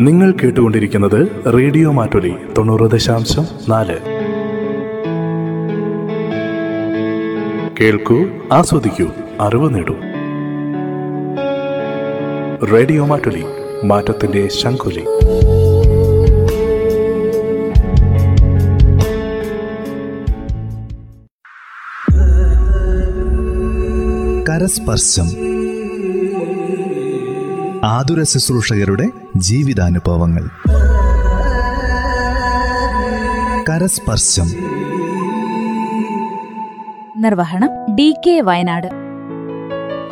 നിങ്ങൾ കേട്ടുകൊണ്ടിരിക്കുന്നത് റേഡിയോ മാറ്റൊലി തൊണ്ണൂറ് ദശാംശം നാല്. കേൾക്കൂ ആസ്വദിക്കൂ അറിവ് നേടൂ. റേഡിയോ മാറ്റൊലി മാറ്റത്തിന്റെ ശംഖുലി. കരസ്പർശം. ആതുര ശുശ്രൂഷകരുടെ ജീവിതാനുഭവങ്ങൾ. കരസ്പർശം. നിർവഹണം ഡി കെ വയനാട്.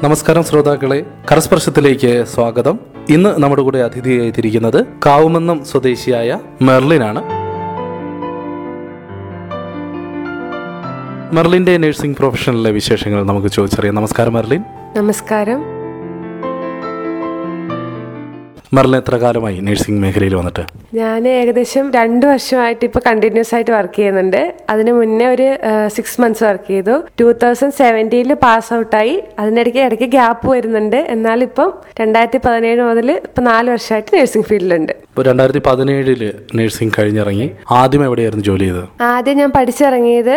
നമസ്കാരം ശ്രോതാക്കളെ. കരസ്പർശത്തിലേക്ക് സ്വാഗതം. ഇന്ന് നമ്മുടെ കൂടെ അതിഥിയായിത്തിരിക്കുന്നത് കാവുമന്നം സ്വദേശിയായ മെർലിനാണ്. മെർലിന്റെ നഴ്സിംഗ് പ്രൊഫഷനിലെ വിശേഷങ്ങൾ നമുക്ക് ചോദിച്ചറിയാം. നമസ്കാരം മെർലിൻ. നമസ്കാരം. മെർലിൻ എത്ര കാലമായി നഴ്സിംഗ് മേഖലയിൽ വന്നിട്ട്? ഞാൻ ഏകദേശം രണ്ട് വർഷമായിട്ട് ഇപ്പോൾ കണ്ടിന്യൂസ് ആയിട്ട് വർക്ക് ചെയ്യുന്നുണ്ട്. അതിന് മുന്നേ ഒരു സിക്സ് മന്ത്സ് വർക്ക് ചെയ്തു. ടൂ തൗസൻഡ് സെവന്റീനിൽ പാസ് ഔട്ടായി അതിനിടയ്ക്ക് ഇടയ്ക്ക് ഗ്യാപ്പ് വരുന്നുണ്ട്. എന്നാൽ ഇപ്പം രണ്ടായിരത്തി പതിനേഴ് മുതൽ ഇപ്പം നാല് വർഷമായിട്ട് നഴ്സിംഗ് ഫീൽഡിലുണ്ട്. ഇപ്പോൾ രണ്ടായിരത്തി പതിനേഴിൽ നഴ്സിംഗ് കഴിഞ്ഞിറങ്ങി. ആദ്യം എവിടെയായിരുന്നു ജോലി ചെയ്തത്? ആദ്യം ഞാൻ പഠിച്ചിറങ്ങിയത്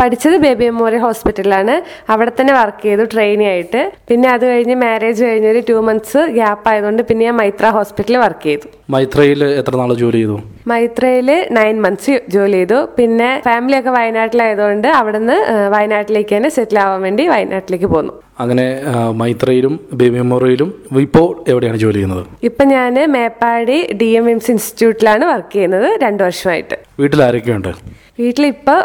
പഠിച്ചത് ബേബി മെമ്മോറിയൽ ഹോസ്പിറ്റലിലാണ്. അവിടെ തന്നെ വർക്ക് ചെയ്തു ട്രെയിനി ആയിട്ട്. പിന്നെ അത് കഴിഞ്ഞ് മാരേജ് കഴിഞ്ഞൊരു ടു മന്ത്സ് ഗ്യാപ്പ് ആയതുകൊണ്ട് പിന്നെ ഞാൻ മൈത്ര ഹോസ്പിറ്റലിൽ വർക്ക് ചെയ്തു. മൈത്രയിൽ എത്ര നാൾ ജോലി ചെയ്തു? മൈത്രയിൽ നയൻ മന്ത്സ് ജോലി ചെയ്തു. പിന്നെ ഫാമിലി ഒക്കെ വയനാട്ടിലായതുകൊണ്ട് അവിടുന്ന് വയനാട്ടിലേക്ക് തന്നെ സെറ്റിൽ ആവാൻ വേണ്ടി വയനാട്ടിലേക്ക് പോന്നു. അങ്ങനെ മൈത്രയിലും ബേബി മെമ്മോറിയലും ഇപ്പോൾ എവിടെയാണ് ജോലി ചെയ്യുന്നത്? ഇപ്പൊ ഞാൻ മേപ്പാടി ഡി എം എംസ് ഇൻസ്റ്റിറ്റ്യൂട്ടിലാണ് വർക്ക് ചെയ്യുന്നത് രണ്ടു വർഷമായിട്ട്. വീട്ടിൽ ആരൊക്കെയുണ്ട് വീട്ടിൽ ഇപ്പോൾ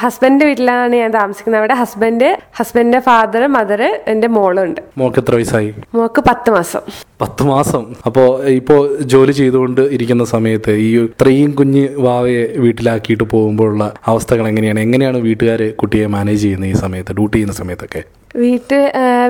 ഹസ്ബൻഡിന്റെ വീട്ടിലാണ് ഞാൻ താമസിക്കുന്നത്. അവിടെ ഹസ്ബൻഡ് ഹസ്ബൻഡിന്റെ ഫാദർ മദർ എന്റെ മോളും ഉണ്ട് മോക്ക് എത്ര വയസ്സായി? മോക്ക് പത്ത് മാസം. പത്ത് മാസം. അപ്പോ ഇപ്പോ ജോലി ചെയ്തുകൊണ്ട് ഇരിക്കുന്ന സമയത്ത് ഈ ഇത്രയും കുഞ്ഞ് വാവയെ വീട്ടിലാക്കിയിട്ട് പോകുമ്പോഴുള്ള അവസ്ഥകൾ എങ്ങനെയാണ് എങ്ങനെയാണ് വീട്ടുകാർ കുട്ടിയെ മാനേജ് ചെയ്യുന്നത് ഈ സമയത്ത് ഡ്യൂട്ടി ചെയ്യുന്ന സമയത്തൊക്കെ? വീട്ടിൽ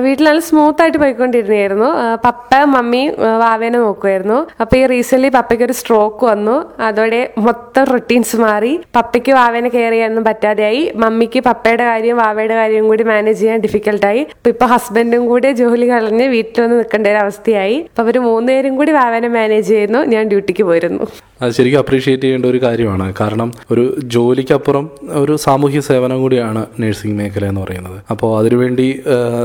വീട്ടിൽ നല്ല സ്മൂത്ത് ആയിട്ട് പോയിക്കൊണ്ടിരുന്നായിരുന്നു പപ്പ മമ്മി വാവേനെ നോക്കുമായിരുന്നു അപ്പൊ ഈ റീസെന്റ് പപ്പയ്ക്ക് ഒരു സ്ട്രോക്ക് വന്നു. അതോടെ മൊത്തം റൊട്ടീൻസ് മാറി. പപ്പയ്ക്ക് വാവേനെ കെയർ ചെയ്യാനൊന്നും പറ്റാതെയായി. മമ്മിക്ക് പപ്പയുടെ കാര്യം വാവയുടെ കാര്യം കൂടി മാനേജ് ചെയ്യാൻ ഡിഫിക്കൽട്ടായി അപ്പൊ ഇപ്പൊ ഹസ്ബൻഡും കൂടി ജോലി കളഞ്ഞ് വീട്ടിൽ വന്ന് നിൽക്കേണ്ട ഒരു അവസ്ഥയായി. അപ്പൊ അവർ മൂന്നുപേരും കൂടി വാവേനെ മാനേജ് ചെയ്യുന്നു. ഞാൻ ഡ്യൂട്ടിക്ക് പോയിരുന്നു. അത് ശരിക്കും അപ്രീഷിയേറ്റ് ചെയ്യേണ്ട ഒരു കാര്യമാണ്. കാരണം ഒരു ജോലിക്കപ്പുറം ഒരു സാമൂഹ്യ സേവനം കൂടിയാണ് നഴ്സിംഗ് മേഖല എന്ന് പറയുന്നത്. അപ്പോൾ അതിനുവേണ്ടി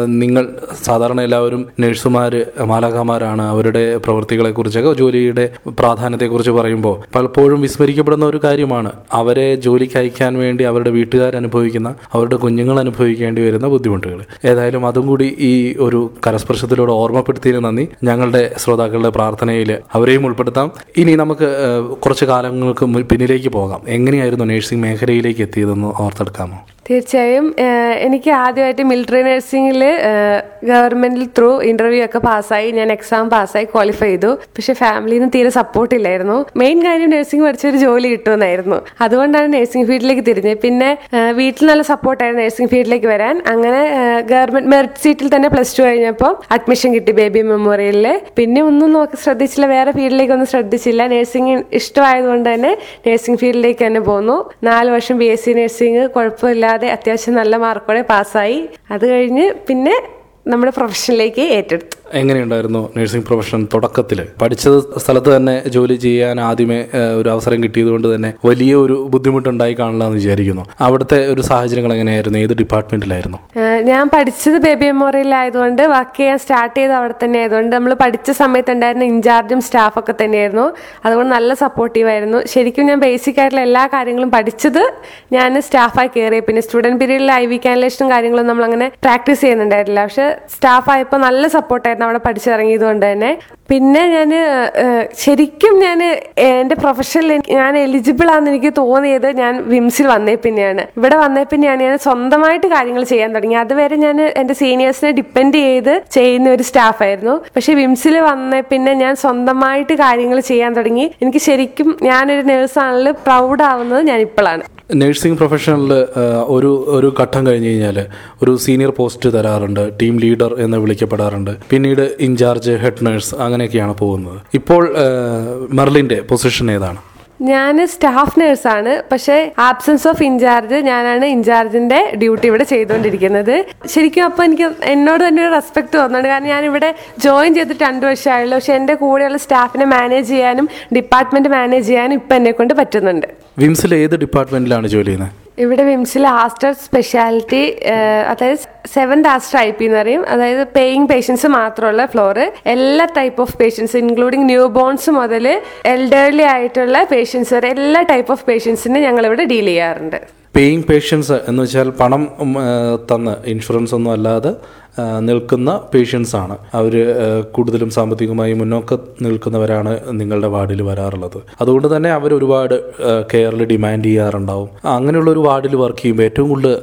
നിങ്ങൾ സാധാരണ എല്ലാവരും നഴ്സുമാർ മാലാഖമാരാണ് അവരുടെ പ്രവൃത്തികളെക്കുറിച്ചൊക്കെ ജോലിയുടെ പ്രാധാന്യത്തെക്കുറിച്ച് പറയുമ്പോൾ പലപ്പോഴും വിസ്മരിക്കപ്പെടുന്ന ഒരു കാര്യമാണ്. അവരെ ജോലിക്ക് അയക്കാൻ വേണ്ടി അവരുടെ വീട്ടുകാർ അനുഭവിക്കുന്ന അവരുടെ കുഞ്ഞുങ്ങൾ അനുഭവിക്കേണ്ടി വരുന്ന ബുദ്ധിമുട്ടുകൾ. ഏതായാലും അതും കൂടി ഈ ഒരു കരസ്പർശത്തിലൂടെ ഓർമ്മപ്പെടുത്തിയതിന് നന്ദി. ഞങ്ങളുടെ ശ്രോതാക്കളുടെ പ്രാർത്ഥനയിൽ അവരെയും ഉൾപ്പെടുത്താം. ഇനി നമുക്ക് കുറച്ച് കാലങ്ങൾക്ക് പിന്നിലേക്ക് പോകാം. എങ്ങനെയായിരുന്നു നേഴ്സിംഗ് മേഖലയിലേക്ക് എത്തിയതെന്ന് ഓർത്തെടുക്കാമോ? തീർച്ചയായും എനിക്ക് ആദ്യമായിട്ട് മിലിറ്ററി നഴ്സിംഗിൽ ഗവൺമെന്റിൽ ത്രൂ ഇന്റർവ്യൂ ഒക്കെ പാസ്സായി. ഞാൻ എക്സാം പാസ്സായി ക്വാളിഫൈ ചെയ്തു. പക്ഷെ ഫാമിലിയിൽ നിന്ന് തീരെ സപ്പോർട്ട് ഇല്ലായിരുന്നു. മെയിൻ കാര്യം നഴ്സിംഗ് പഠിച്ചൊരു ജോലി കിട്ടുമെന്നായിരുന്നു. അതുകൊണ്ടാണ് നഴ്സിംഗ് ഫീൽഡിലേക്ക് തിരിഞ്ഞത്. പിന്നെ വീട്ടിൽ നല്ല സപ്പോർട്ടായിരുന്നു നഴ്സിംഗ് ഫീൽഡിലേക്ക് വരാൻ. അങ്ങനെ ഗവൺമെന്റ് മെറിറ്റ് സീറ്റിൽ തന്നെ പ്ലസ് ടു കഴിഞ്ഞപ്പോൾ അഡ്മിഷൻ കിട്ടി ബേബി മെമ്മോറിയലിൽ പിന്നെ ഒന്നും നോക്കി ശ്രദ്ധിച്ചില്ല. വേറെ ഫീൽഡിലേക്ക് ഒന്നും ശ്രദ്ധിച്ചില്ല. നഴ്സിംഗ് ഇഷ്ടമായതുകൊണ്ട് തന്നെ നഴ്സിംഗ് ഫീൽഡിലേക്ക് തന്നെ പോന്നു. നാല് വർഷം ബി എസ് സി നഴ്സിംഗ് കുഴപ്പമില്ലാതെ അത്യാവശ്യം നല്ല മാർക്കോടെ പാസ്സായി അത് കഴിഞ്ഞ് പിന്നെ നമ്മുടെ പ്രൊഫഷനിലേക്ക് ഏറ്റെടുത്തു. എങ്ങനെയുണ്ടായിരുന്നു നഴ്സിംഗ് പ്രൊഫഷൻ തുടക്കത്തിൽ പഠിച്ചത് സ്ഥലത്ത് തന്നെ ജോലി ചെയ്യാൻ ആദ്യമേ ഒരു അവസരം കിട്ടിയത് കൊണ്ട് തന്നെ വലിയ ഒരു ബുദ്ധിമുട്ടുണ്ടായി കാണില്ല എന്ന് വിചാരിക്കുന്നു. അവിടുത്തെ ഒരു സാഹചര്യങ്ങൾ എങ്ങനെയായിരുന്നു? ഏത് ഡിപ്പാർട്ട്മെന്റിലായിരുന്നു? ഞാൻ പഠിച്ചത് ബേബി മെമ്മോറിയൽ ആയതുകൊണ്ട് വർക്ക് ചെയ്യാൻ സ്റ്റാർട്ട് ചെയ്ത് അവിടെ തന്നെ ആയതുകൊണ്ട് നമ്മൾ പഠിച്ച സമയത്ത് ഉണ്ടായിരുന്ന ഇൻചാർജും സ്റ്റാഫൊക്കെ തന്നെയായിരുന്നു. അതുകൊണ്ട് നല്ല സപ്പോർട്ടീവ് ആയിരുന്നു. ശരിക്കും ഞാൻ ബേസിക് ആയിട്ടുള്ള എല്ലാ കാര്യങ്ങളും പഠിച്ചത് ഞാൻ സ്റ്റാഫായി കയറി പിന്നെ സ്റ്റുഡന്റ് പീരീഡിൽ ഐ വി കാനലേഷനും കാര്യങ്ങളും നമ്മൾ അങ്ങനെ പ്രാക്ടീസ് ചെയ്യുന്നുണ്ടായിരുന്നില്ല. പക്ഷെ സ്റ്റാഫായപ്പോൾ നല്ല സപ്പോർട്ടായിരുന്നു അവിടെ പഠിച്ചിറങ്ങിയത് കൊണ്ട് തന്നെ. പിന്നെ ഞാൻ ശരിക്കും ഞാൻ എന്റെ പ്രൊഫഷനിൽ ഞാൻ എലിജിബിൾ ആണെന്ന് എനിക്ക് തോന്നിയത് ഞാൻ വിംസിൽ വന്നേ പിന്നെയാണ്. ഇവിടെ വന്നേ പിന്നെയാണ് ഞാൻ സ്വന്തമായിട്ട് കാര്യങ്ങൾ ചെയ്യാൻ തുടങ്ങി അതുവരെ ഞാൻ എന്റെ സീനിയേഴ്സിനെ ഡിപ്പെൻഡ് ചെയ്ത് ചെയ്യുന്ന ഒരു സ്റ്റാഫായിരുന്നു പക്ഷെ വിംസിൽ വന്നേ പിന്നെ ഞാൻ സ്വന്തമായിട്ട് കാര്യങ്ങൾ ചെയ്യാൻ തുടങ്ങി. എനിക്ക് ശരിക്കും ഞാനൊരു നേഴ്സാണെങ്കിൽ പ്രൗഡ് ആവുന്നത് ഞാൻ ഇപ്പോഴാണ്. നഴ്സിംഗ് പ്രൊഫഷനിൽ ഒരു ഒരു ഘട്ടം കഴിഞ്ഞ് കഴിഞ്ഞാൽ ഒരു സീനിയർ പോസ്റ്റ് തരാറുണ്ട് ടീം ലീഡർ എന്ന് വിളിക്കപ്പെടാറുണ്ട്. പിന്നീട് ഇൻചാർജ് ഹെഡ് നഴ്സ് അങ്ങനെയൊക്കെയാണ് പോകുന്നത്. ഇപ്പോൾ മെർലിന്റെ പൊസിഷൻ ഏതാണ്? ഞാൻ സ്റ്റാഫ് നേഴ്സാണ് പക്ഷേ ആബ്സെൻസ് ഓഫ് ഇൻചാർജ് ഞാനാണ് ഇൻചാർജിന്റെ ഡ്യൂട്ടി ഇവിടെ ചെയ്തുകൊണ്ടിരിക്കുന്നത്. ശരിക്കും അപ്പോൾ എനിക്ക് എന്നോട് തന്നെ ഒരു റെസ്പെക്ട് തോന്നുന്നുണ്ട്. കാരണം ഞാൻ ഇവിടെ ജോയിൻ ചെയ്തിട്ട് രണ്ട് വർഷമായുള്ളൂ. പക്ഷെ എന്റെ കൂടെയുള്ള സ്റ്റാഫിനെ മാനേജ് ചെയ്യാനും ഡിപ്പാർട്ട്മെന്റ് മാനേജ് ചെയ്യാനും ഇപ്പം എന്നെ കൊണ്ട് പറ്റുന്നുണ്ട്. വിംസിൽ ഏത് ഡിപ്പാർട്ട്മെന്റിലാണ് ജോലി ചെയ്യുന്നത്? ഇവിടെ വിംസിൽ ആസ്റ്റർ സ്പെഷ്യാലിറ്റി അതായത് സെവൻത് ആസ്റ്റർ ഐ പി എന്ന് പറയും. അതായത് പേയിങ് പേഷ്യൻസ് മാത്രമുള്ള ഫ്ലോറ് എല്ലാ type of patients including newborns മുതൽ എൽഡർലി ആയിട്ടുള്ള പേഷ്യൻസ് വരെ എല്ലാ ടൈപ്പ് ഓഫ് പേഷ്യൻസിനെ ഞങ്ങളിവിടെ ഡീൽ ചെയ്യാറുണ്ട്. പേയിങ് പേഷ്യൻസ് എന്ന് വെച്ചാൽ പണം തന്ന് ഇൻഷുറൻസ് ഒന്നും അല്ലാതെ നിൽക്കുന്ന പേഷ്യൻസാണ്. അവർ കൂടുതലും സാമ്പത്തികമായി മുന്നോക്കം നിൽക്കുന്നവരാണ് നിങ്ങളുടെ വാർഡിൽ വരാറുള്ളത്. അതുകൊണ്ട് തന്നെ അവർ ഒരുപാട് കെയറിൽ ഡിമാൻഡ് ചെയ്യാറുണ്ടാവും. അങ്ങനെയുള്ള ഒരു വാർഡിൽ വർക്ക് ചെയ്യുമ്പോൾ ഏറ്റവും കൂടുതൽ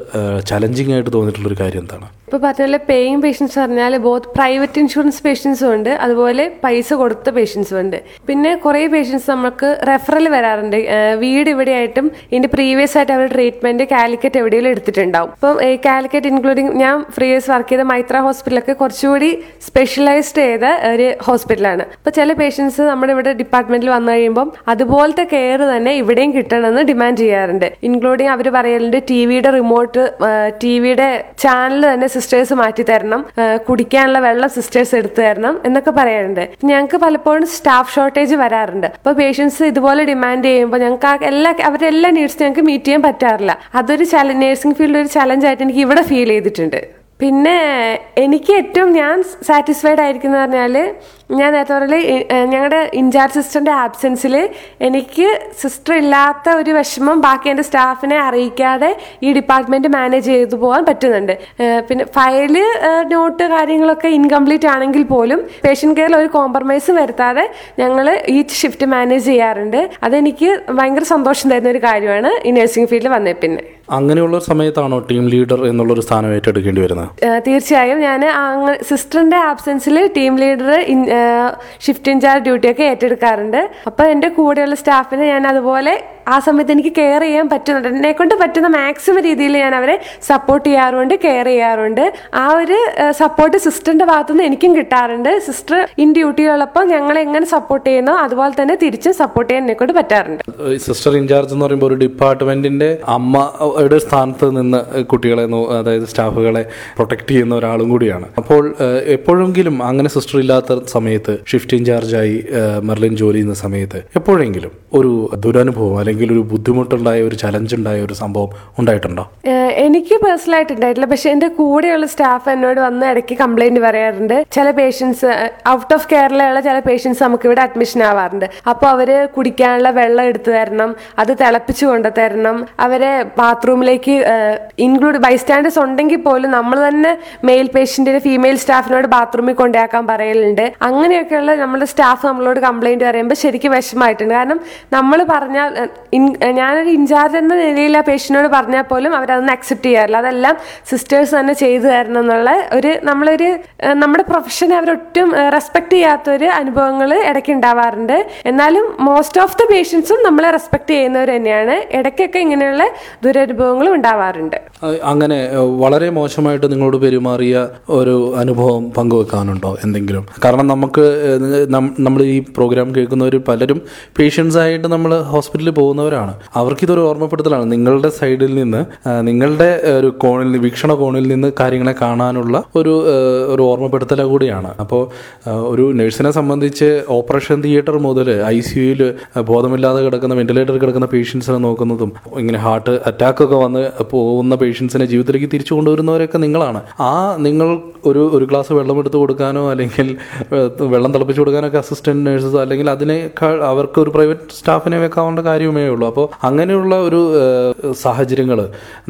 ചലഞ്ചിങ് ആയിട്ട് തോന്നിയിട്ടുള്ളൊരു കാര്യം എന്താണ്? ഇപ്പോൾ പറഞ്ഞ പോലെ പേയിങ് പേഷ്യൻസ് പറഞ്ഞാൽ ബോത്ത് പ്രൈവറ്റ് ഇൻഷുറൻസ് പേഷ്യൻസും ഉണ്ട് അതുപോലെ പൈസ കൊടുത്ത പേഷ്യൻസും ഉണ്ട്. പിന്നെ കുറേ പേഷ്യൻസ് നമുക്ക് റെഫറൽ വരാറുണ്ട്. വീട് ഇവിടെയായിട്ടും ഇതിന്റെ പ്രീവിയസ് ആയിട്ട് അവർ ട്രീറ്റ്മെന്റ് കാലിക്കറ്റ് എവിടെയെങ്കിലും എടുത്തിട്ടുണ്ടാവും. ഇപ്പം കാലിക്കറ്റ് ഇൻക്ലൂഡിങ് ഞാൻ ഫ്രീ വർക്ക് ചെയ്ത മൈത്ര ഹോസ്പിറ്റലൊക്കെ കുറച്ചുകൂടി സ്പെഷ്യലൈസ്ഡ് ചെയ്ത ഒരു ഹോസ്പിറ്റലാണ്. അപ്പൊ ചില പേഷ്യൻസ് നമ്മുടെ ഇവിടെ ഡിപ്പാർട്ട്മെന്റിൽ വന്നു കഴിയുമ്പോൾ അതുപോലത്തെ കെയർ തന്നെ ഇവിടെയും കിട്ടണമെന്ന് ഡിമാൻഡ് ചെയ്യാറുണ്ട്. ഇൻക്ലൂഡിങ് അവർ പറയലുണ്ട് ടി വിയുടെ റിമോട്ട് ടി വിയുടെ ചാനൽ തന്നെ സിസ്റ്റേഴ്സ് മാറ്റി തരണം കുടിക്കാനുള്ള വെള്ളം സിസ്റ്റേഴ്സ് എടുത്തു തരണം എന്നൊക്കെ പറയാറുണ്ട് ഞങ്ങൾക്ക് പലപ്പോഴും സ്റ്റാഫ് ഷോർട്ടേജ് വരാറുണ്ട്. അപ്പോൾ പേഷ്യൻസ് ഇതുപോലെ ഡിമാൻഡ് ചെയ്യുമ്പോൾ ഞങ്ങൾക്ക് എല്ലാ അവരുടെ എല്ലാ നീഡ്സ് ഞങ്ങൾക്ക് മീറ്റ് ചെയ്യാൻ പറ്റാറില്ല. അതൊരു ചല നേഴ്സിംഗ് ഫീൽഡ് ഒരു ചലഞ്ച് ആയിട്ട് എനിക്ക് ഇവിടെ ഫീൽ ചെയ്തിട്ടുണ്ട്. പിന്നെ എനിക്ക് ഏറ്റവും ഞാൻ സാറ്റിസ്ഫൈഡ് ആയിരിക്കുന്ന പറഞ്ഞാൽ ഞാൻ നേരത്തെ പറഞ്ഞ ഞങ്ങളുടെ ഇൻചാർജ് സിസ്റ്ററിന്റെ ആബ്സെൻസിൽ എനിക്ക് സിസ്റ്റർ ഇല്ലാത്ത ഒരു വിഷമം ബാക്കി എന്റെ സ്റ്റാഫിനെ അറിയിക്കാതെ ഈ ഡിപ്പാർട്ട്മെന്റ് മാനേജ് ചെയ്തു പോകാൻ പറ്റുന്നുണ്ട്. പിന്നെ ഫയൽ നോട്ട് കാര്യങ്ങളൊക്കെ ഇൻകംപ്ലീറ്റ് ആണെങ്കിൽ പോലും പേഷ്യൻ കെയറിൽ ഒരു കോംപ്രമൈസ് വരുത്താതെ ഞങ്ങൾ ഈ ഷിഫ്റ്റ് മാനേജ് ചെയ്യാറുണ്ട്. അതെനിക്ക് ഭയങ്കര സന്തോഷം തരുന്ന ഒരു കാര്യമാണ് ഈ നഴ്സിംഗ് ഫീൽഡിൽ വന്നേ പിന്നെ. അങ്ങനെയുള്ള സമയത്താണോ ടീം ലീഡർ എന്നുള്ളൊരു സ്ഥാനം ഏറ്റെടുക്കേണ്ടി വരുന്നത്? തീർച്ചയായും. ഞാൻ സിസ്റ്ററിന്റെ ആബ്സെൻസിൽ ടീം ലീഡർ ഷിഫ്റ്റ് ഇൻചാർജ് ഡ്യൂട്ടിയൊക്കെ ഏറ്റെടുക്കാറുണ്ട്. അപ്പോൾ എന്റെ കൂടെയുള്ള സ്റ്റാഫിനെ ഞാൻ അതുപോലെ ആ സമയത്ത് എനിക്ക് കെയർ ചെയ്യാൻ പറ്റുന്നുണ്ട്. എന്നെ കൊണ്ട് പറ്റുന്ന മാക്സിമം രീതിയിൽ ഞാൻ അവരെ സപ്പോർട്ട് ചെയ്യാറുണ്ട് കെയർ ചെയ്യാറുണ്ട്. ആ ഒരു സപ്പോർട്ട് സിസ്റ്ററിന്റെ ഭാഗത്തുനിന്ന് എനിക്കും കിട്ടാറുണ്ട്. സിസ്റ്റർ ഇൻ ഡ്യൂട്ടിയുള്ളപ്പോൾ ഞങ്ങൾ എങ്ങനെ സപ്പോർട്ട് ചെയ്യുന്നോ അതുപോലെ തന്നെ തിരിച്ചും സപ്പോർട്ട് ചെയ്യാൻ എന്നെ കൊണ്ട് പറ്റാറുണ്ട് സിസ്റ്റർ ഇൻചാർജ് എന്ന് പറയുമ്പോൾ ഒരു ഡിപ്പാർട്ട്മെന്റിന്റെ അമ്മയുടെ സ്ഥാനത്ത് നിന്ന് കുട്ടികളെ അതായത് സ്റ്റാഫുകളെ പ്രൊട്ടക്ട് ചെയ്യുന്ന ഒരാളും കൂടിയാണ്. അപ്പോൾ എപ്പോഴെങ്കിലും അങ്ങനെ സിസ്റ്റർ ഇല്ലാത്ത സമയത്ത് ഷിഫ്റ്റ് ഇൻചാർജായി മെർലിൻ ജോലി ചെയ്യുന്ന സമയത്ത് എപ്പോഴെങ്കിലും ഒരു ദുരനുഭവം ഒരു ബുദ്ധിമുട്ടുണ്ടായ ഒരു ചലഞ്ച് ഉണ്ടായ ഒരു സംഭവം ഉണ്ടായിട്ടുണ്ടോ? എനിക്ക് പേഴ്സണൽ ആയിട്ട് ഉണ്ടായിട്ടില്ല. പക്ഷെ എന്റെ കൂടെയുള്ള സ്റ്റാഫ് എന്നോട് വന്ന് ഇടയ്ക്ക് കംപ്ലൈന്റ് പറയാറുണ്ട്. ചില പേഷ്യൻസ് ഔട്ട് ഓഫ് കേരളയുള്ള ചില പേഷ്യൻസ് നമുക്ക് ഇവിടെ അഡ്മിഷൻ ആവാറുണ്ട്. അപ്പോൾ അവർ കുടിക്കാനുള്ള വെള്ളം എടുത്തു തരണം അത് തിളപ്പിച്ചു കൊണ്ടു തരണം. അവരെ ബാത്റൂമിലേക്ക് ഇൻക്ലൂഡ് ബൈസ്റ്റാൻഡേഴ്സ് ഉണ്ടെങ്കിൽ പോലും നമ്മൾ തന്നെ മെയിൽ പേഷ്യന്റിന് ഫീമെയിൽ സ്റ്റാഫിനോട് ബാത്റൂമിൽ കൊണ്ടുപോയാക്കാൻ പറയലുണ്ട്. അങ്ങനെയൊക്കെയുള്ള നമ്മുടെ സ്റ്റാഫ് നമ്മളോട് കംപ്ലൈന്റ് പറയുമ്പോൾ ശരിക്കും വിഷമമായിട്ടുണ്ട്. കാരണം നമ്മൾ പറഞ്ഞാൽ ഞാനൊരു ഇൻചാർജ് എന്ന നിലയിൽ ആ പേഷ്യന്റിനോട് പറഞ്ഞാൽ പോലും അവരതൊന്നും അക്സെപ്റ്റ് ചെയ്യാറില്ല. അതെല്ലാം സിസ്റ്റേഴ്സ് തന്നെ ചെയ്തു തരണം എന്നുള്ള ഒരു നമ്മളൊരു നമ്മുടെ പ്രൊഫഷനെ അവരൊട്ടും റെസ്പെക്ട് ചെയ്യാത്തൊരു അനുഭവങ്ങൾ ഇടയ്ക്ക് ഉണ്ടാവാറുണ്ട്. എന്നാലും മോസ്റ്റ് ഓഫ് ദ പേഷ്യൻസും നമ്മളെ റെസ്പെക്ട് ചെയ്യുന്നവർ തന്നെയാണ്. ഇടയ്ക്കൊക്കെ ഇങ്ങനെയുള്ള ദുരനുഭവങ്ങളും ഉണ്ടാവാറുണ്ട്. അങ്ങനെ വളരെ മോശമായിട്ട് നിങ്ങളോട് പെരുമാറിയ ഒരു അനുഭവം പങ്കുവെക്കാനുണ്ടോ എന്തെങ്കിലും? കാരണം നമുക്ക് നമ്മൾ ഈ പ്രോഗ്രാം കേൾക്കുന്നവർ പലരും പേഷ്യൻസ് ആയിട്ട് നമ്മൾ ഹോസ്പിറ്റലിൽ പോകുന്നവരാണ് അവർക്കിതൊരു ഓർമ്മപ്പെടുത്തലാണ്. നിങ്ങളുടെ സൈഡിൽ നിന്ന് നിങ്ങളുടെ ഒരു കോണിൽ വീക്ഷണ കോണിൽ നിന്ന് കാര്യങ്ങളെ കാണാനുള്ള ഒരു ഒരു ഓർമ്മപ്പെടുത്തല കൂടിയാണ്. അപ്പോൾ ഒരു നഴ്സിനെ സംബന്ധിച്ച് ഓപ്പറേഷൻ തിയേറ്റർ മുതൽ ഐ സിയുയിൽ ബോധമില്ലാതെ കിടക്കുന്ന വെന്റിലേറ്ററിൽ കിടക്കുന്ന പേഷ്യൻസിനെ നോക്കുന്നതും ഇങ്ങനെ ഹാർട്ട് അറ്റാക്ക് ഒക്കെ വന്ന് പോകുന്ന പേഷ്യൻസിനെ ജീവിതത്തിലേക്ക് തിരിച്ചു കൊണ്ടുവരുന്നവരൊക്കെ നിങ്ങളാണ്. ആ നിങ്ങൾ ഒരു ഒരു ഗ്ലാസ് വെള്ളം എടുത്തു കൊടുക്കാനോ അല്ലെങ്കിൽ വെള്ളം തിളപ്പിച്ചു കൊടുക്കാനോ ഒക്കെ അസിസ്റ്റന്റ് നഴ്സസ് അല്ലെങ്കിൽ അതിനേക്കാൾ അവർക്ക് ഒരു പ്രൈവറ്റ് സ്റ്റാഫിനെ വെക്കാവേണ്ട കാര്യമേ ഉള്ളൂ. അപ്പോൾ അങ്ങനെയുള്ള ഒരു സാഹചര്യങ്ങൾ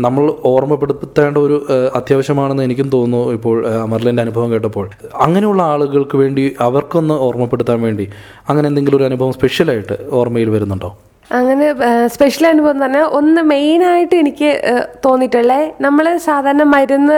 നമ്മൾ ഓർമ്മപ്പെടുത്തേണ്ട ഒരു അത്യാവശ്യമാണെന്ന് എനിക്കും തോന്നുന്നു ഇപ്പോൾ അമർലിന്റെ അനുഭവം കേട്ടപ്പോൾ. അങ്ങനെയുള്ള ആളുകൾക്ക് വേണ്ടി അവർക്കൊന്ന് ഓർമ്മപ്പെടുത്താൻ വേണ്ടി അങ്ങനെ എന്തെങ്കിലും ഒരു അനുഭവം സ്പെഷ്യലായിട്ട് ഓർമ്മയിൽ വരുന്നുണ്ടോ? അങ്ങനെ സ്പെഷ്യൽ അനുഭവം തന്നെ ഒന്ന് മെയിനായിട്ട് എനിക്ക് തോന്നിയിട്ടുള്ളത് നമ്മൾ സാധാരണ മരുന്ന്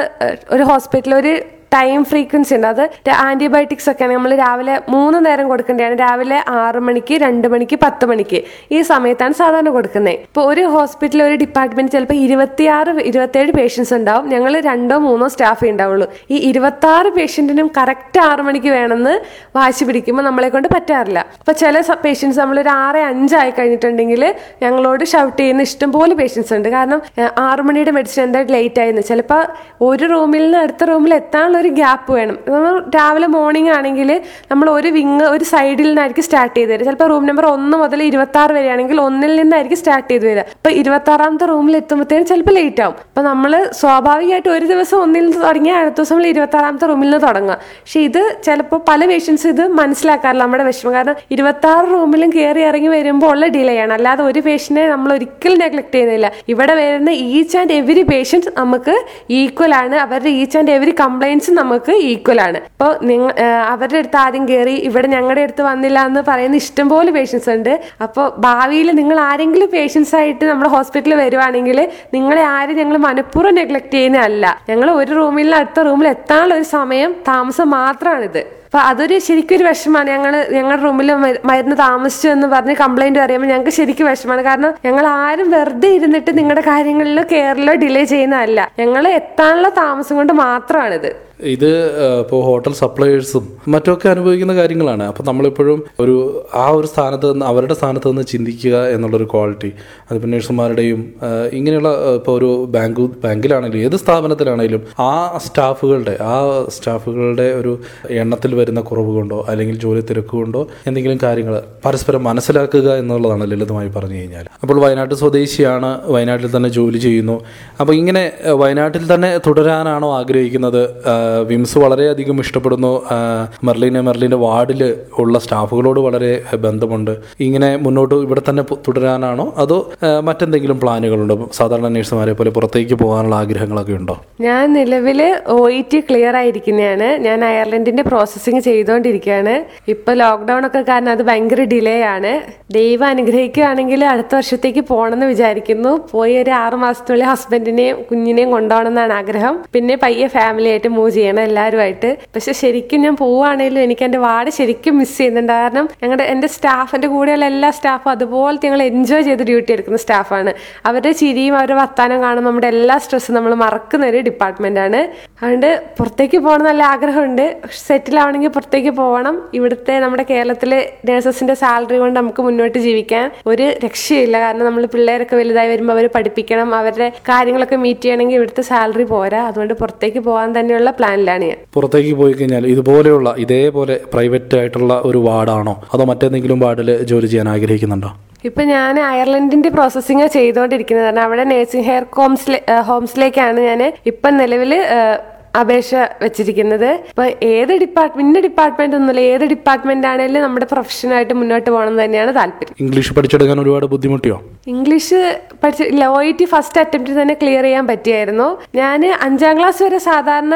ഒരു ഹോസ്പിറ്റലിൽ ഒരു ടൈം ഫ്രീക്വൻസി ഉണ്ട്. അത് ആന്റിബയോട്ടിക്സ് ഒക്കെ നമ്മൾ രാവിലെ മൂന്ന് നേരം കൊടുക്കേണ്ടതാണ്. രാവിലെ ആറ് മണിക്ക് രണ്ട് മണിക്ക് പത്ത് മണിക്ക്. ഈ സമയത്താണ് സാധാരണ കൊടുക്കുന്നത്. ഇപ്പോൾ ഒരു ഹോസ്പിറ്റലിൽ ഒരു ഡിപ്പാർട്ട്മെന്റ് ചിലപ്പോൾ ഇരുപത്തിയാറ് ഇരുപത്തേഴ് പേഷ്യൻസ് ഉണ്ടാവും. ഞങ്ങൾ രണ്ടോ മൂന്നോ സ്റ്റാഫേ ഉണ്ടാവുള്ളൂ. ഈ ഇരുപത്തി ആറ് പേഷ്യന്റിനും കറക്റ്റ് ആറ് മണിക്ക് വേണമെന്ന് വാശി പിടിക്കുമ്പോൾ നമ്മളെ കൊണ്ട് പറ്റാറില്ല. അപ്പൊ ചില പേഷ്യൻസ് നമ്മൾ ഒരു ആറ് അഞ്ചായി കഴിഞ്ഞിട്ടുണ്ടെങ്കിൽ ഞങ്ങളോട് ഷൗട്ട് ചെയ്യുന്ന ഇഷ്ടംപോലെ പേഷ്യൻസ് ഉണ്ട്. കാരണം ആറ് മണിയുടെ മെഡിസിൻ എന്തായിട്ട് ലേറ്റ് ആയിരുന്നു. ചിലപ്പോൾ ഒരു റൂമിൽ നിന്ന് അടുത്ത റൂമിൽ എത്താനുള്ള ഒരു ഗ്യാപ്പ് വേണം. നമ്മൾ രാവിലെ മോർണിംഗ് ആണെങ്കിൽ നമ്മൾ ഒരു വിങ് ഒരു സൈഡിൽ നിന്നായിരിക്കും സ്റ്റാർട്ട് ചെയ്ത് തരിക ചിലപ്പോൾ റൂം നമ്പർ ഒന്ന് മുതൽ ഇരുപത്തി ആറ് വരെയാണെങ്കിൽ ഒന്നിൽ നിന്നായിരിക്കും സ്റ്റാർട്ട് ചെയ്ത് വരിക. അപ്പോൾ ഇരുപത്തി ആറാമത്തെ റൂമിൽ എത്തുമ്പോഴത്തേനും ചിലപ്പോൾ ലേറ്റ് ആവും. അപ്പോൾ നമ്മൾ സ്വാഭാവികമായിട്ട് ഒരു ദിവസം ഒന്നിൽ നിന്ന് തുടങ്ങിയാൽ അടുത്ത ദിവസം നമ്മൾ ഇരുപത്തി ആറാമത്തെ റൂമിൽ നിന്ന് തുടങ്ങുക. പക്ഷെ ഇത് ചിലപ്പോൾ പല പേഷ്യൻസ് ഇത് മനസ്സിലാക്കാറില്ല നമ്മുടെ വിഷമം. കാരണം ഇരുപത്തി ആറ് റൂമിലും കയറി ഇറങ്ങി വരുമ്പോൾ ഉള്ള ഡിലേ ആണ്. അല്ലാതെ ഒരു പേഷ്യനെ നമ്മൾ ഒരിക്കലും നെഗ്ലക്ട് ചെയ്യുന്നില്ല. ഇവിടെ വരുന്ന ഈച്ച് ആൻഡ് എവരി പേഷ്യൻസ് നമുക്ക് ഈക്വൽ ആണ്. അവരുടെ ഈച്ച് ആൻഡ് എവരി കംപ്ലൈൻസ് നമുക്ക് ഈക്വൽ ആണ്. അപ്പോൾ നിങ്ങൾ അവരുടെ അടുത്ത് ആരും കയറി ഇവിടെ ഞങ്ങളുടെ അടുത്ത് വന്നില്ല എന്ന് പറയുന്ന ഇഷ്ടംപോലെ പേഷ്യൻസ് ഉണ്ട്. അപ്പോൾ ഭാവിയിൽ നിങ്ങൾ ആരെങ്കിലും പേഷ്യൻസ് ആയിട്ട് നമ്മുടെ ഹോസ്പിറ്റലിൽ വരുവാണെങ്കിൽ നിങ്ങളെ ആരും ഞങ്ങൾ മനഃപൂർവം നെഗ്ലക്ട് ചെയ്യുന്നതല്ല ഞങ്ങൾ ഒരു റൂമിൽ നിന്ന് അടുത്ത റൂമിൽ എത്താനുള്ള ഒരു സമയം താമസം മാത്രമാണിത്. അപ്പൊ അതൊരു ശരിക്കും ഒരു വിഷമാണ്. ഞങ്ങൾ ഞങ്ങളുടെ റൂമിൽ മരുന്ന് താമസിച്ചു എന്ന് പറഞ്ഞ് കംപ്ലൈന്റ് പറയുമ്പോൾ ഞങ്ങൾക്ക് ശരിക്കും വിഷമാണ്. കാരണം ഞങ്ങൾ ആരും വെറുതെ ഇരുന്നിട്ട് നിങ്ങളുടെ കാര്യങ്ങളിൽ കെയറിലോ ഡിലേ ചെയ്യുന്നതല്ല ഞങ്ങൾ എത്താനുള്ള താമസം കൊണ്ട് മാത്രമാണിത്. ഇത് ഇപ്പോൾ ഹോട്ടൽ സപ്ലയേഴ്സും മറ്റൊക്കെ അനുഭവിക്കുന്ന കാര്യങ്ങളാണ്. അപ്പോൾ നമ്മളിപ്പോഴും ഒരു ആ ഒരു സ്ഥാനത്ത് നിന്ന് അവരുടെ സ്ഥാനത്ത് നിന്ന് ചിന്തിക്കുക എന്നുള്ളൊരു ക്വാളിറ്റി. അതിപ്പോൾ നഴ്സുമാരുടെയും ഇങ്ങനെയുള്ള ഇപ്പോൾ ഒരു ബാങ്ക് ബാങ്കിലാണെങ്കിലും ഏത് സ്ഥാപനത്തിലാണെങ്കിലും ആ സ്റ്റാഫുകളുടെ ആ സ്റ്റാഫുകളുടെ ഒരു എണ്ണത്തിൽ വരുന്ന കുറവ് കൊണ്ടോ അല്ലെങ്കിൽ ജോലി തിരക്ക് കൊണ്ടോ എന്തെങ്കിലും കാര്യങ്ങൾ പരസ്പരം മനസ്സിലാക്കുക എന്നുള്ളതാണ് ലളിതമായി പറഞ്ഞു കഴിഞ്ഞാൽ അപ്പോൾ വയനാട് സ്വദേശിയാണ് വയനാട്ടിൽ തന്നെ ജോലി ചെയ്യുന്നു. അപ്പോൾ ഇങ്ങനെ വയനാട്ടിൽ തന്നെ തുടരാനാണോ ആഗ്രഹിക്കുന്നത്? വിംസ് വളരെയധികം ഇഷ്ടപ്പെടുന്നു. മെർലിനെ മെർലിന്റെ വാർഡിൽ ഉള്ള സ്റ്റാഫുകളോട് വളരെ ബന്ധമുണ്ട്. ഇങ്ങനെ മുന്നോട്ട് ഇവിടെ തന്നെ തുടരാനാണോ? അതോ മറ്റെന്തെങ്കിലും പ്ലാനുകളുണ്ടോ? സാധാരണ നഴ്സുമാരെ പോലെ പുറത്തേക്ക് പോകാനുള്ള ആഗ്രഹങ്ങളൊക്കെ ഉണ്ടോ? ഞാൻ നിലവിൽ ഒ ഇ ടി ക്ലിയർ ആയിരിക്കുന്നതാണ് ഞാൻ അയർലൻഡിന്റെ പ്രോസസ്സിങ് ചെയ്തുകൊണ്ടിരിക്കുകയാണ് ഇപ്പൊ ലോക്ക്ഡൌൺ ഒക്കെ കാരണം അത് ഭയങ്കര ഡിലേ ആണ്. ദൈവം അനുഗ്രഹിക്കുകയാണെങ്കിൽ അടുത്ത വർഷത്തേക്ക് പോകണമെന്ന് വിചാരിക്കുന്നു. പോയി ഒരു ആറു മാസത്തിനുള്ളിൽ ഹസ്ബൻഡിനെയും കുഞ്ഞിനെയും കൊണ്ടുപോകണം എന്നാണ് ആഗ്രഹം. പിന്നെ പയ്യെ ഫാമിലി ആയിട്ട് മൂവ് ചെയ്യണം എല്ലാവരുമായിട്ട് പക്ഷെ ശരിക്കും ഞാൻ പോവുകയാണെങ്കിലും എനിക്ക് എന്റെ വാർഡ് ശരിക്കും മിസ് ചെയ്യുന്നുണ്ട്. കാരണം ഞങ്ങളുടെ എന്റെ സ്റ്റാഫിന്റെ കൂടെയുള്ള എല്ലാ സ്റ്റാഫും അതുപോലെ ഞങ്ങൾ എൻജോയ് ചെയ്ത് ഡ്യൂട്ടി എടുക്കുന്ന സ്റ്റാഫാണ് അവരുടെ ചിരിയും അവരുടെ വർത്താനം കാണുമ്പോൾ നമ്മുടെ എല്ലാ സ്ട്രെസ്സും നമ്മൾ മറക്കുന്ന ഒരു ഡിപ്പാർട്ട്മെന്റ് ആണ്. അതുകൊണ്ട് പുറത്തേക്ക് പോകണം നല്ല ആഗ്രഹമുണ്ട്. സെറ്റിൽ ആവണമെങ്കിൽ പുറത്തേക്ക് പോകണം ഇവിടുത്തെ നമ്മുടെ കേരളത്തിലെ നേഴ്സസിന്റെ സാലറി കൊണ്ട് നമുക്ക് മുന്നോട്ട് ജീവിക്കാൻ ഒരു രക്ഷയില്ല. കാരണം നമ്മൾ പിള്ളേരൊക്കെ വലുതായി വരുമ്പോൾ അവർ പഠിപ്പിക്കണം. അവരുടെ കാര്യങ്ങളൊക്കെ മീറ്റ് ചെയ്യണമെങ്കിൽ ഇവിടുത്തെ സാലറി പോരാ. അതുകൊണ്ട് പുറത്തേക്ക് പോകാൻ തന്നെയുള്ള പ്ലാനിലാണ് ഞാൻ. പുറത്തേക്ക് പോയി കഴിഞ്ഞാൽ ഇതുപോലെയുള്ള ഇതേപോലെ പ്രൈവറ്റ് ആയിട്ടുള്ള ഒരു വാർഡാണോ? അതോ മറ്റേതെങ്കിലും വാർഡിൽ ജോലി ചെയ്യാൻ ആഗ്രഹിക്കുന്നുണ്ടോ? ഇപ്പൊ ഞാൻ അയർലൻഡിന്റെ പ്രോസസ്സിംഗ് ചെയ്തുകൊണ്ടിരിക്കുന്നത് കാരണം അവിടെ നേഴ്സിംഗ് ഹെയർ ഹോംസിലെ ഹോംസിലേക്കാണ് ഞാൻ ഇപ്പം നിലവിൽ അപേക്ഷ വെച്ചിരിക്കുന്നത്. ഇപ്പൊ ഏത് ഡിപ്പാർട്ട്മെന്റ് ഇന്ന ഡിപ്പാർട്ട്മെന്റ് ഒന്നുമില്ല. ഏത് ഡിപ്പാർട്ട്മെന്റ് ആണെങ്കിലും നമ്മുടെ പ്രൊഫഷനായിട്ട് മുന്നോട്ട് പോകണം തന്നെയാണ് താല്പര്യം. ഇംഗ്ലീഷ് പഠിച്ചെടുക്കാൻ ഒരുപാട് ബുദ്ധിമുട്ടിയോ? ഇംഗ്ലീഷ് പഠിച്ച ലോ ടി ഫസ്റ്റ് അറ്റംപ്റ്റ് തന്നെ ക്ലിയർ ചെയ്യാൻ പറ്റിയായിരുന്നു. ഞാൻ അഞ്ചാം ക്ലാസ് വരെ സാധാരണ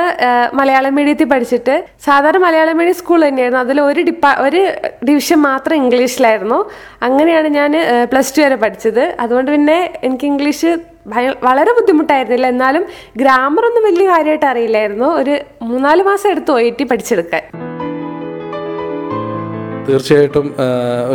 മലയാളം മീഡിയത്തിൽ പഠിച്ചിട്ട് സാധാരണ മലയാളം മീഡിയം സ്കൂൾ തന്നെയായിരുന്നു. അതിൽ ഒരു ഡിപ്പാ ഒരു ഡിവിഷൻ മാത്രം ഇംഗ്ലീഷിലായിരുന്നു അങ്ങനെയാണ് ഞാൻ പ്ലസ് ടു വരെ പഠിച്ചത്. അതുകൊണ്ട് പിന്നെ എനിക്ക് ഇംഗ്ലീഷ് വളരെ ബുദ്ധിമുട്ടായിരുന്നില്ല. എന്നാലും ഗ്രാമർ ഒന്നും വലിയ കാര്യമായിട്ട് അറിയില്ലായിരുന്നു. ഒരു മൂന്നാൽ മാസം എടുത്തു ഒ ടി പഠിച്ചെടുക്കാൻ. തീർച്ചയായിട്ടും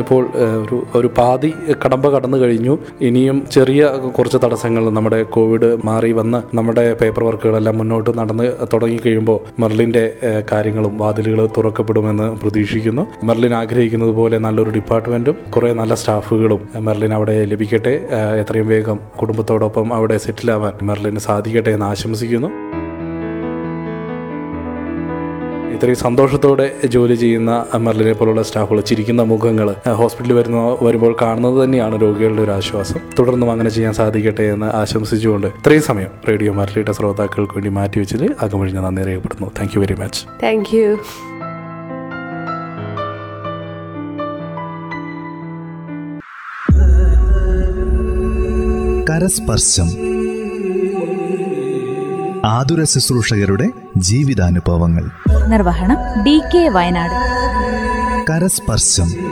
ഇപ്പോൾ ഒരു ഒരു പാതി കടമ്പ കടന്നു കഴിഞ്ഞു. ഇനിയും ചെറിയ കുറച്ച് തടസ്സങ്ങൾ നമ്മുടെ കോവിഡ് മാറി വന്ന് നമ്മുടെ പേപ്പർ വർക്കുകളെല്ലാം മുന്നോട്ട് നടന്ന് തുടങ്ങി കഴിയുമ്പോൾ മെർലിന്റെ കാര്യങ്ങളും വാതിലുകൾ തുറക്കപ്പെടുമെന്ന് പ്രതീക്ഷിക്കുന്നു. മെർലിൻ ആഗ്രഹിക്കുന്നത് പോലെ നല്ലൊരു ഡിപ്പാർട്ട്മെന്റും കുറേ നല്ല സ്റ്റാഫുകളും മെർലിൻ അവിടെ ലഭിക്കട്ടെ. എത്രയും വേഗം കുടുംബത്തോടൊപ്പം അവിടെ സെറ്റിലാവാൻ മെർലിന് സാധിക്കട്ടെ എന്ന് ആശംസിക്കുന്നു. ഇത്രയും സന്തോഷത്തോടെ ജോലി ചെയ്യുന്ന മെർലിനെ പോലുള്ള സ്റ്റാഫുകൾ ചിരിക്കുന്ന മുഖങ്ങൾ ഹോസ്പിറ്റലിൽ വരുന്ന വരുമ്പോൾ കാണുന്നത് തന്നെയാണ് രോഗികളുടെ ഒരു ആശ്വാസം. തുടർന്നും അങ്ങനെ ചെയ്യാൻ സാധിക്കട്ടെ എന്ന് ആശംസിച്ചുകൊണ്ട് ഇത്രയും സമയം റേഡിയോ മെർലിയുടെ ശ്രോതാക്കൾക്ക് വേണ്ടി മാറ്റിവെച്ചത് അകമഴിഞ്ഞ നന്ദി രേഖപ്പെടുന്നു thank you very much thank you കരസ്പർശം. ആതുര ശുശ്രൂഷകരുടെ ജീവിതാനുഭവങ്ങൾ. നിർവഹണം ഡി കെ വയനാട്. കരസ്പർശം